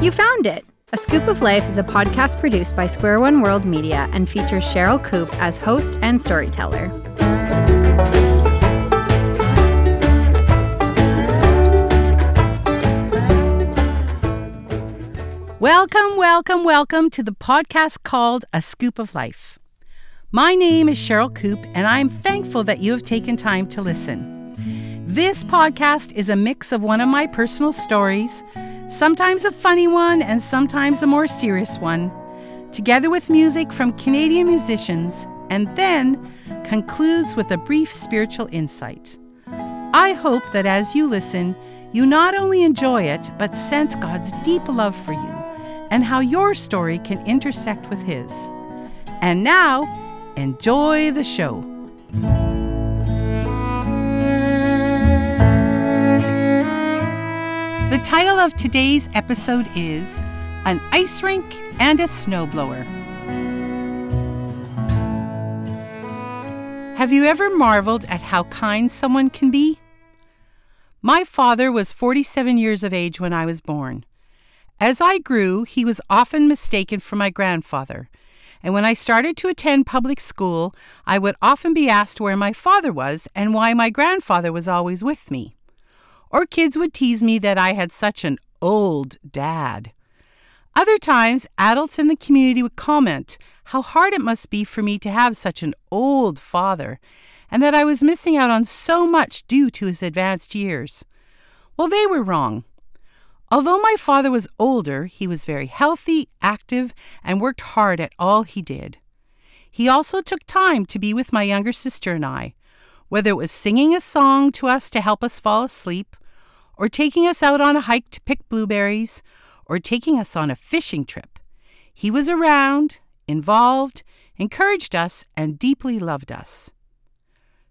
You found it! A Scoop of Life is a podcast produced by Square One World Media and features Cheryl Coop as host and storyteller. Welcome, welcome, welcome to the podcast called A Scoop of Life. My name is Cheryl Coop, and I'm thankful that you have taken time to listen. This podcast is a mix of one of my personal stories, sometimes a funny one and sometimes a more serious one, together with music from Canadian musicians, and then concludes with a brief spiritual insight. I hope that as you listen, you not only enjoy it, but sense God's deep love for you and how your story can intersect with His. And now, enjoy the show. The title of today's episode is An Ice Rink and a Snowblower. Have you ever marveled at how kind someone can be? My father was 47 years of age when I was born. As I grew, he was often mistaken for my grandfather. And when I started to attend public school, I would often be asked where my father was and why my grandfather was always with me. Or kids would tease me that I had such an old dad. Other times, adults in the community would comment how hard it must be for me to have such an old father, and that I was missing out on so much due to his advanced years. Well, they were wrong. Although my father was older, he was very healthy, active, and worked hard at all he did. He also took time to be with my younger sister and I, whether it was singing a song to us to help us fall asleep, or taking us out on a hike to pick blueberries, or taking us on a fishing trip. He was around, involved, encouraged us, and deeply loved us.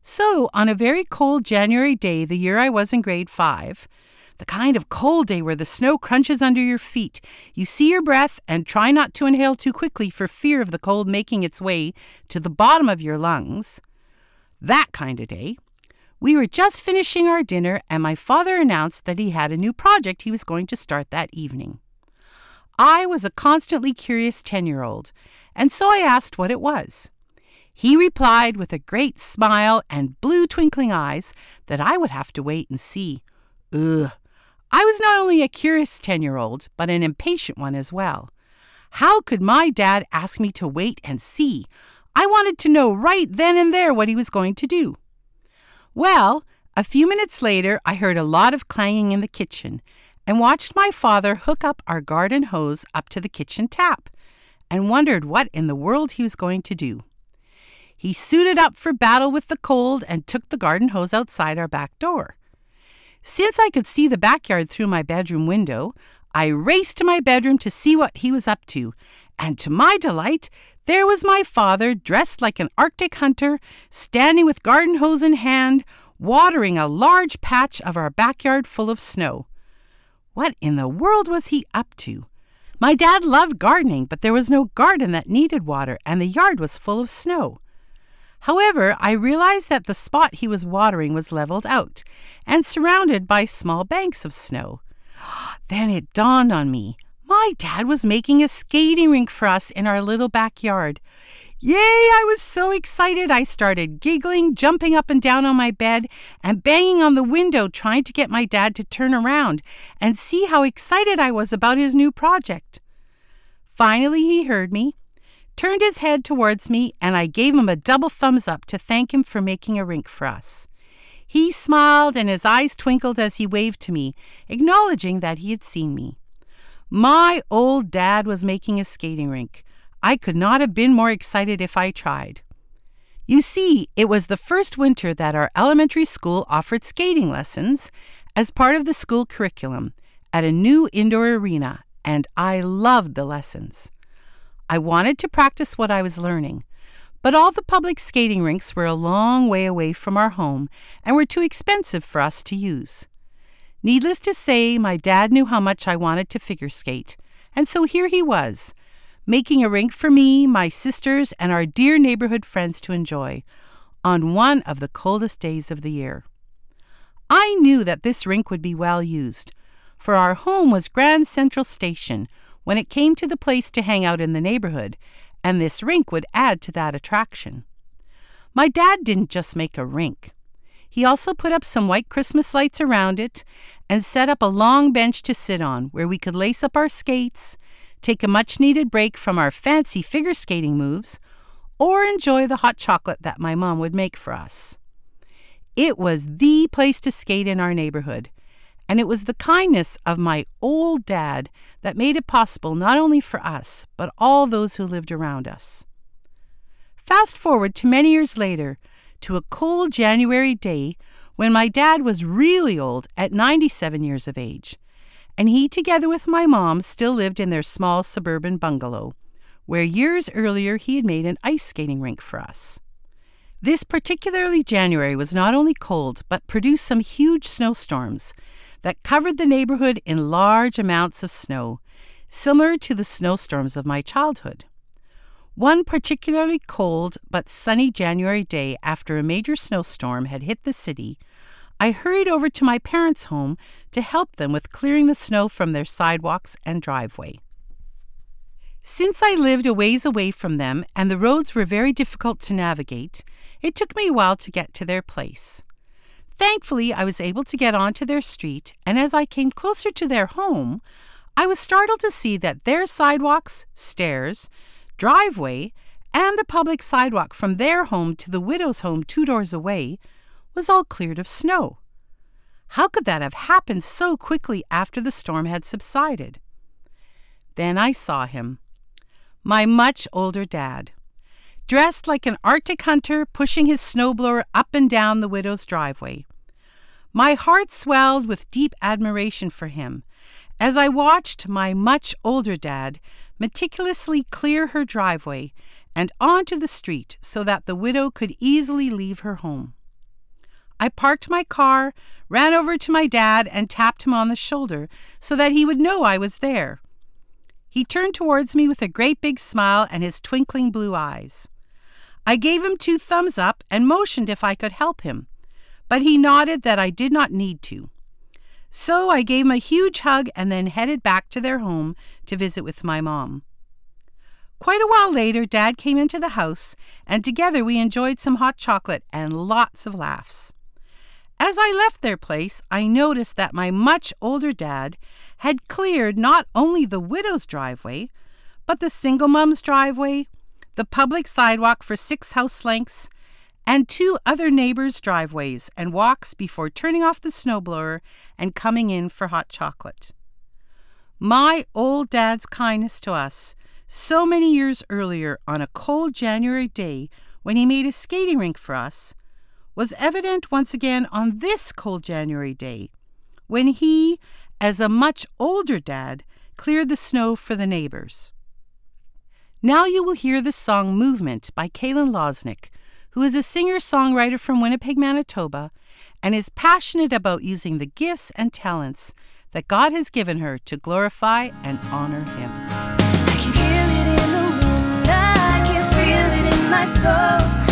So, on a very cold January day, the year I was in grade five, the kind of cold day where the snow crunches under your feet. You see your breath and try not to inhale too quickly for fear of the cold making its way to the bottom of your lungs. That kind of day. We were just finishing our dinner, and my father announced that he had a new project he was going to start that evening. I was a constantly curious 10 year old, and so I asked what it was. He replied with a great smile and blue twinkling eyes that I would have to wait and see. Ugh, I was not only a curious 10 year old, but an impatient one as well. How could my dad ask me to wait and see? I wanted to know right then and there what he was going to do. Well, a few minutes later, I heard a lot of clanging in the kitchen and watched my father hook up our garden hose up to the kitchen tap and wondered what in the world he was going to do. He suited up for battle with the cold and took the garden hose outside our back door. Since I could see the backyard through my bedroom window, I raced to my bedroom to see what he was up to, and to my delight, there was my father, dressed like an Arctic hunter, standing with garden hose in hand, watering a large patch of our backyard full of snow. What in the world was he up to? My dad loved gardening, but there was no garden that needed water, and the yard was full of snow. However, I realized that the spot he was watering was leveled out and surrounded by small banks of snow. Then it dawned on me my dad was making a skating rink for us in our little backyard. Yay! I was so excited. I started giggling, jumping up and down on my bed, and banging on the window, trying to get my dad to turn around and see how excited I was about his new project. Finally, he heard me turned his head towards me, and I gave him a double thumbs up to thank him for making a rink for us. He smiled and his eyes twinkled as he waved to me, acknowledging that he had seen me. My old dad was making a skating rink. I could not have been more excited if I tried. You see, it was the first winter that our elementary school offered skating lessons as part of the school curriculum at a new indoor arena, and I loved the lessons. I wanted to practice what I was learning, but all the public skating rinks were a long way away from our home and were too expensive for us to use. Needless to say, my dad knew how much I wanted to figure skate, and so here he was, making a rink for me, my sisters, and our dear neighborhood friends to enjoy on one of the coldest days of the year. I knew that this rink would be well used, for our home was Grand Central Station when it came to the place to hang out in the neighborhood, and this rink would add to that attraction. My dad didn't just make a rink. He also put up some white Christmas lights around it and set up a long bench to sit on where we could lace up our skates, take a much needed break from our fancy figure skating moves, or enjoy the hot chocolate that my mom would make for us. It was the place to skate in our neighborhood, and it was the kindness of my old dad that made it possible not only for us, but all those who lived around us. Fast forward to many years later, to a cold January day when my dad was really old at 97 years of age, and he, together with my mom, still lived in their small suburban bungalow, where years earlier he had made an ice skating rink for us. This particularly January was not only cold, but produced some huge snowstorms that covered the neighborhood in large amounts of snow, similar to the snowstorms of my childhood. One particularly cold but sunny January day after a major snowstorm had hit the city, I hurried over to my parents' home to help them with clearing the snow from their sidewalks and driveway. Since I lived a ways away from them and the roads were very difficult to navigate, it took me a while to get to their place. Thankfully, I was able to get onto their street, and as I came closer to their home, I was startled to see that their sidewalks, stairs, driveway, and the public sidewalk from their home to the widow's home two doors away was all cleared of snow. How could that have happened so quickly after the storm had subsided? Then I saw him, my much older dad dressed like an Arctic hunter pushing his snowblower up and down the widow's driveway. My heart swelled with deep admiration for him as I watched my much older dad meticulously clear her driveway and onto the street so that the widow could easily leave her home. I parked my car, ran over to my dad, and tapped him on the shoulder so that he would know I was there. He turned towards me with a great big smile and his twinkling blue eyes. I gave him two thumbs up and motioned if I could help him, but he nodded that I did not need to. So I gave him a huge hug and then headed back to their home to visit with my mom. Quite a while later, Dad came into the house, and together we enjoyed some hot chocolate and lots of laughs. As I left their place, I noticed that my much older dad had cleared not only the widow's driveway, but the single mom's driveway, the public sidewalk for six house lengths, and two other neighbors' driveways and walks before turning off the snowblower and coming in for hot chocolate. My old dad's kindness to us, so many years earlier on a cold January day when he made a skating rink for us, was evident once again on this cold January day when he, as a much older dad, cleared the snow for the neighbors. Now you will hear the song Movement by Kaylyn Lozynyc, who is a singer songwriter from Winnipeg, Manitoba, and is passionate about using the gifts and talents that God has given her to glorify and honor Him. I can it in the wind, I can feel it in my soul.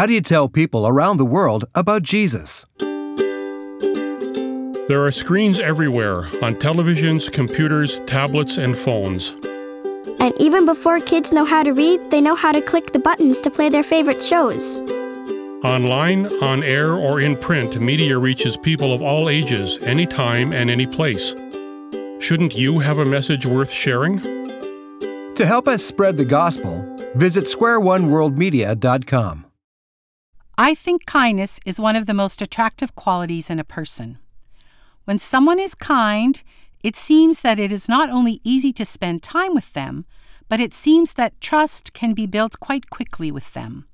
How do you tell people around the world about Jesus? There are screens everywhere on televisions, computers, tablets, and phones. And even before kids know how to read, they know how to click the buttons to play their favorite shows. Online, on air, or in print, media reaches people of all ages, anytime, and any place. Shouldn't you have a message worth sharing? To help us spread the gospel, visit squareoneworldmedia.com. I think kindness is one of the most attractive qualities in a person. When someone is kind, it seems that it is not only easy to spend time with them, but it seems that trust can be built quite quickly with them.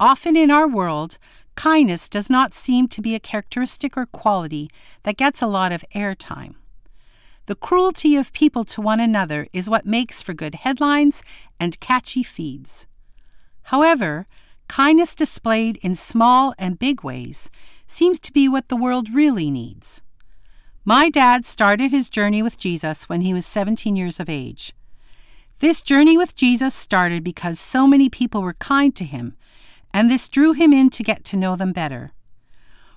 Often in our world, kindness does not seem to be a characteristic or quality that gets a lot of airtime. The cruelty of people to one another is what makes for good headlines and catchy feeds. However, kindness displayed in small and big ways seems to be what the world really needs. My dad started his journey with Jesus when he was 17 years of age. This journey with Jesus started because so many people were kind to him, and this drew him in to get to know them better.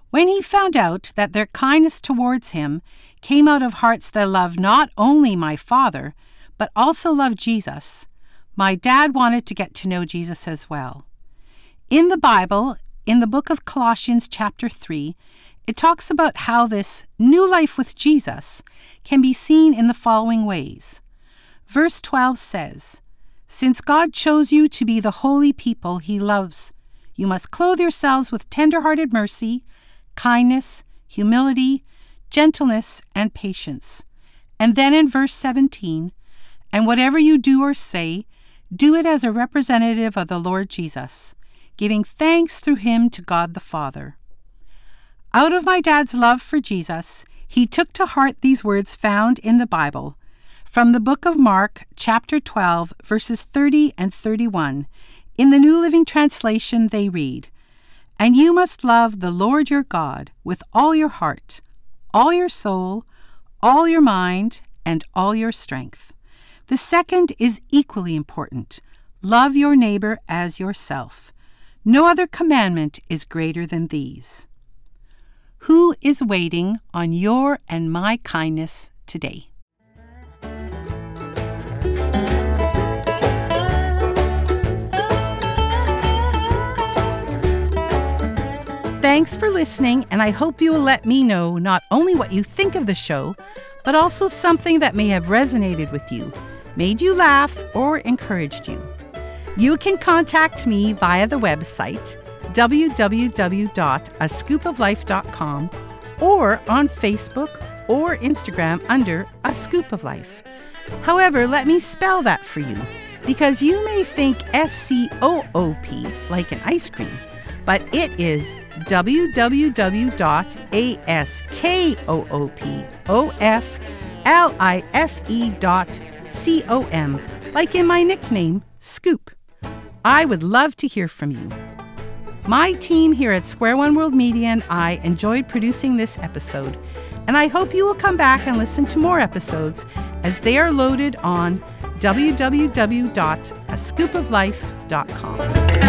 When he found out that their kindness towards him came out of hearts that loved not only my father, but also loved Jesus, my dad wanted to get to know Jesus as well. In the Bible, in the book of Colossians, chapter 3, it talks about how this new life with Jesus can be seen in the following ways. Verse 12 says, Since God chose you to be the holy people he loves, you must clothe yourselves with tender hearted mercy, kindness, humility, gentleness, and patience. And then in verse 17, And whatever you do or say, do it as a representative of the Lord Jesus, giving thanks through him to God the Father. Out of my dad's love for Jesus, he took to heart these words found in the Bible from the book of Mark, chapter 12, verses 30 and 31. In the New Living Translation, they read, And you must love the Lord your God with all your heart, all your soul, all your mind, and all your strength. The second is equally important love your neighbor as yourself. No other commandment is greater than these. Who is waiting on your and my kindness today? Thanks for listening, and I hope you will let me know not only what you think of the show, but also something that may have resonated with you, made you laugh, or encouraged you. You can contact me via the website www.ascoopoflife.com or on Facebook or Instagram under A Scoop of Life. However, let me spell that for you because you may think S C O O P like an ice cream, but it is www.askoopoflife.com, like in my nickname, Scoop. I would love to hear from you. My team here at Square One World Media and I enjoyed producing this episode, and I hope you will come back and listen to more episodes as they are loaded on www.ascoopoflife.com.